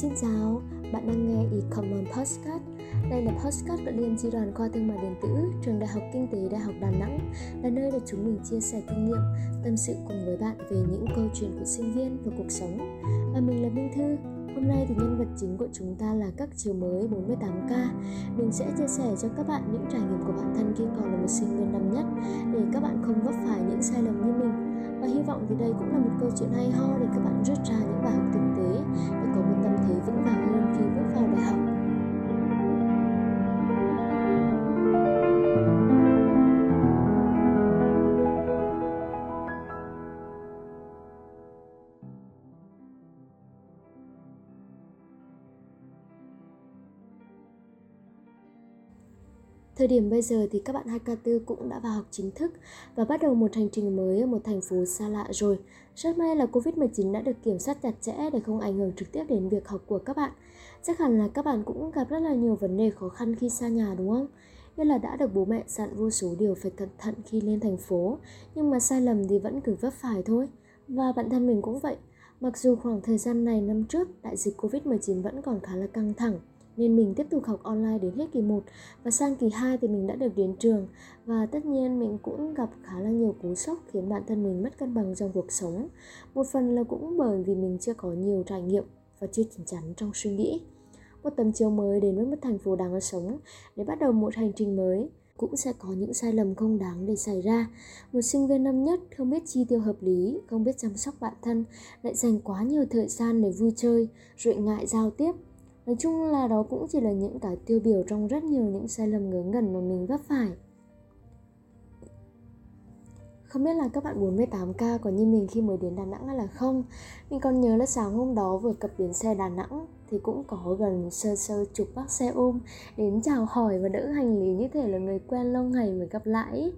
Xin chào, bạn đang nghe e-common podcast. Đây là podcast của Liên Chi đoàn khoa thương mại điện tử, trường Đại học Kinh tế Đại học Đà Nẵng, là nơi để chúng mình chia sẻ kinh nghiệm, tâm sự cùng với bạn về những câu chuyện của sinh viên và cuộc sống. Và mình là Minh Thư, Hôm nay thì nhân vật chính của chúng ta là các chiều mới 48K Mình sẽ chia sẻ cho các bạn những trải nghiệm của bản thân khi còn là một sinh viên năm nhất Để các bạn không vấp phải những sai lầm như mình Và hy vọng thì đây cũng là một câu chuyện hay ho để các bạn rút ra những Thời điểm bây giờ thì các bạn 2K4 cũng đã vào học chính thức và bắt đầu một hành trình mới ở một thành phố xa lạ rồi. Rất may là Covid-19 đã được kiểm soát chặt chẽ để không ảnh hưởng trực tiếp đến việc học của các bạn. Chắc hẳn là các bạn cũng gặp rất là nhiều vấn đề khó khăn khi xa nhà đúng không? Như là đã được bố mẹ dặn vô số điều phải cẩn thận khi lên thành phố, nhưng mà sai lầm thì vẫn cứ vấp phải thôi. Và bản thân mình cũng vậy. Mặc dù khoảng thời gian này năm trước đại dịch Covid-19 vẫn còn khá là căng thẳng, nên mình tiếp tục học online đến hết kỳ 1 và sang kỳ 2 thì mình đã được đến trường và tất nhiên mình cũng gặp khá là nhiều cú sốc khiến bản thân mình mất cân bằng trong cuộc sống. Một phần là cũng bởi vì mình chưa có nhiều trải nghiệm và chưa chín chắn trong suy nghĩ. Một tấm chiếu mới đến với một thành phố đáng sống để bắt đầu một hành trình mới cũng sẽ có những sai lầm không đáng để xảy ra. Một sinh viên năm nhất không biết chi tiêu hợp lý, không biết chăm sóc bản thân, lại dành quá nhiều thời gian để vui chơi, rồi ngại giao tiếp nói chung là đó cũng chỉ là những cái tiêu biểu trong rất nhiều những sai lầm ngớ ngẩn mà mình vấp phải. Không biết là các bạn 48k có như mình khi mới đến Đà Nẵng hay là không? Mình còn nhớ là sáng hôm đó vừa cập bến xe Đà Nẵng Thì cũng có gần sơ sơ chục bác xe ôm Đến chào hỏi và đỡ hành lý như thể là người quen lâu ngày mới gặp lại.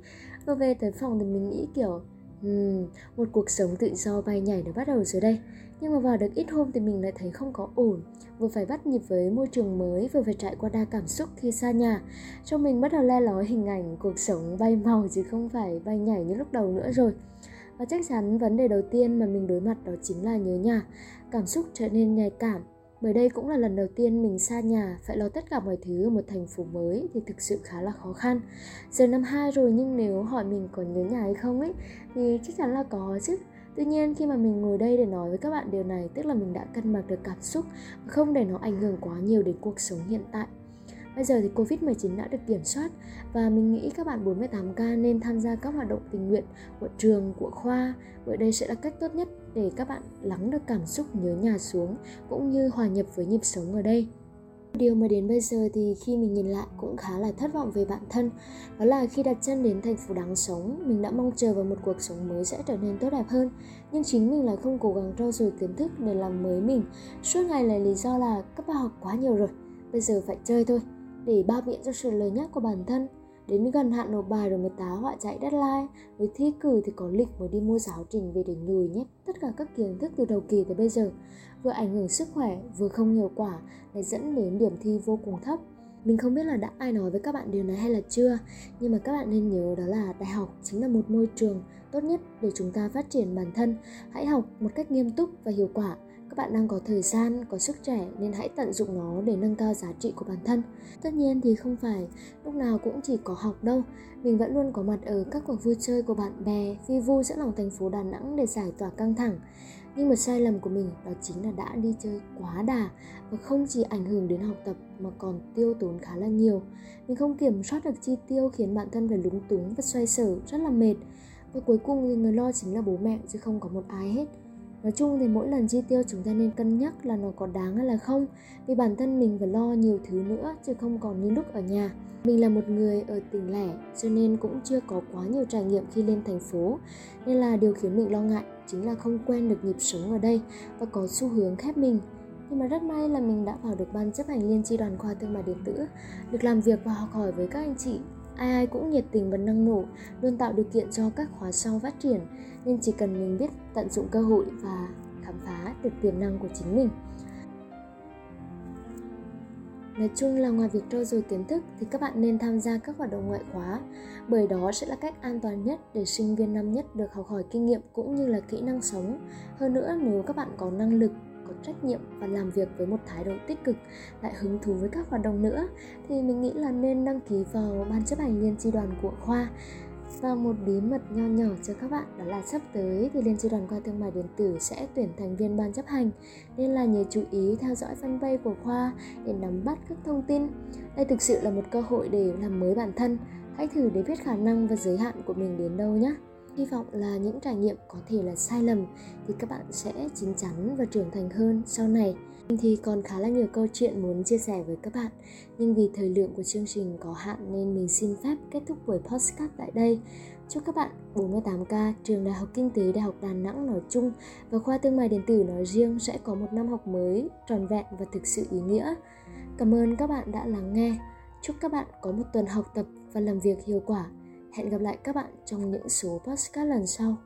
Vừa về tới phòng thì mình nghĩ kiểu Hmm, một cuộc sống tự do bay nhảy đã bắt đầu rồi đây. Nhưng mà vào được ít hôm thì mình lại thấy không có ổn. Vừa phải bắt nhịp với môi trường mới, Vừa phải trải qua đa cảm xúc khi xa nhà. Trong mình bắt đầu le lói hình ảnh cuộc sống bay màu Chứ không phải bay nhảy như lúc đầu nữa rồi. Và chắc chắn vấn đề đầu tiên mà mình đối mặt đó chính là nhớ nhà. Cảm xúc trở nên nhạy cảm. Bởi đây cũng là lần đầu tiên mình xa nhà, phải lo tất cả mọi thứ ở một thành phố mới thì thực sự khá là khó khăn. Giờ năm 2 rồi nhưng nếu hỏi mình có nhớ nhà hay không ấy, thì chắc chắn là có chứ. Tuy nhiên khi mà mình ngồi đây để nói với các bạn điều này tức là mình đã cân bằng được cảm xúc không để nó ảnh hưởng quá nhiều đến cuộc sống hiện tại. Bây giờ thì Covid-19 đã được kiểm soát và mình nghĩ các bạn 48K nên tham gia các hoạt động tình nguyện của trường, của khoa bởi đây sẽ là cách tốt nhất để các bạn lắng được cảm xúc nhớ nhà xuống cũng như hòa nhập với nhịp sống ở đây. Điều mà đến bây giờ thì khi mình nhìn lại cũng khá là thất vọng về bản thân. Đó là khi đặt chân đến thành phố đáng sống, Mình đã mong chờ vào một cuộc sống mới sẽ trở nên tốt đẹp hơn. Nhưng chính mình lại không cố gắng trau dồi kiến thức để làm mới mình. Suốt ngày là lý do là cấp ba học quá nhiều rồi, Bây giờ phải chơi thôi. Để bao biện cho sự lời nhắc của bản thân. Đến gần hạn nộp bài rồi mới tá họa chạy deadline. Với thi cử thì có lịch mới đi mua giáo trình về để nhồi nhét tất cả các kiến thức từ đầu kỳ tới bây giờ. Vừa ảnh hưởng sức khỏe, vừa không hiệu quả Lại dẫn đến điểm thi vô cùng thấp. Mình không biết là đã ai nói với các bạn điều này hay là chưa Nhưng mà các bạn nên nhớ đó là đại học chính là một môi trường tốt nhất để chúng ta phát triển bản thân. Hãy học một cách nghiêm túc và hiệu quả các bạn đang có thời gian, có sức trẻ nên hãy tận dụng nó để nâng cao giá trị của bản thân. Tất nhiên thì không phải lúc nào cũng chỉ có học đâu. Mình vẫn luôn có mặt ở các cuộc vui chơi của bạn bè, phi vu giữa lòng thành phố đà nẵng để giải tỏa căng thẳng. Nhưng một sai lầm của mình đó chính là đã đi chơi quá đà và không chỉ ảnh hưởng đến học tập mà còn tiêu tốn khá là nhiều. Mình không kiểm soát được chi tiêu khiến bản thân phải lúng túng và xoay sở, rất là mệt. Và cuối cùng thì người lo chính là bố mẹ chứ không có một ai hết nói chung thì mỗi lần chi tiêu chúng ta nên cân nhắc là nó có đáng hay là không, vì bản thân mình phải lo nhiều thứ nữa chứ không còn như lúc ở nhà. Mình là một người ở tỉnh lẻ cho nên cũng chưa có quá nhiều trải nghiệm khi lên thành phố, nên là điều khiến mình lo ngại chính là không quen được nhịp sống ở đây và có xu hướng khép mình. Nhưng mà rất may là mình đã vào được ban chấp hành liên tri đoàn khoa thương mại điện tử, được làm việc và học hỏi với các anh chị ai ai cũng nhiệt tình và năng nổ luôn tạo điều kiện cho các khóa sau phát triển nên chỉ cần mình biết tận dụng cơ hội và khám phá được tiềm năng của chính mình Nói chung là ngoài việc trau dồi kiến thức thì các bạn nên tham gia các hoạt động ngoại khóa bởi đó sẽ là cách an toàn nhất để sinh viên năm nhất được học hỏi kinh nghiệm cũng như là kỹ năng sống. Hơn nữa nếu các bạn có năng lực, có trách nhiệm và làm việc với một thái độ tích cực, lại hứng thú với các hoạt động nữa, thì mình nghĩ là nên đăng ký vào ban chấp hành liên tri đoàn của khoa và một bí mật nho nhỏ cho các bạn đó là sắp tới thì Liên tri đoàn khoa thương mại điện tử sẽ tuyển thành viên ban chấp hành, nên là nhớ chú ý theo dõi fanpage của khoa để nắm bắt các thông tin. Đây thực sự là một cơ hội để làm mới bản thân. Hãy thử để biết khả năng và giới hạn của mình đến đâu nhé. Hy vọng là những trải nghiệm có thể là sai lầm thì các bạn sẽ chín chắn và trưởng thành hơn sau này. mình Thì còn khá là nhiều câu chuyện muốn chia sẻ với các bạn Nhưng vì thời lượng của chương trình có hạn nên mình xin phép kết thúc buổi podcast tại đây Chúc các bạn 48K, trường Đại học Kinh tế Đại học Đà Nẵng nói chung và khoa thương mại điện tử nói riêng sẽ có một năm học mới tròn vẹn và thực sự ý nghĩa. Cảm ơn các bạn đã lắng nghe. Chúc các bạn có một tuần học tập và làm việc hiệu quả. Hẹn gặp lại các bạn trong những số podcast lần sau.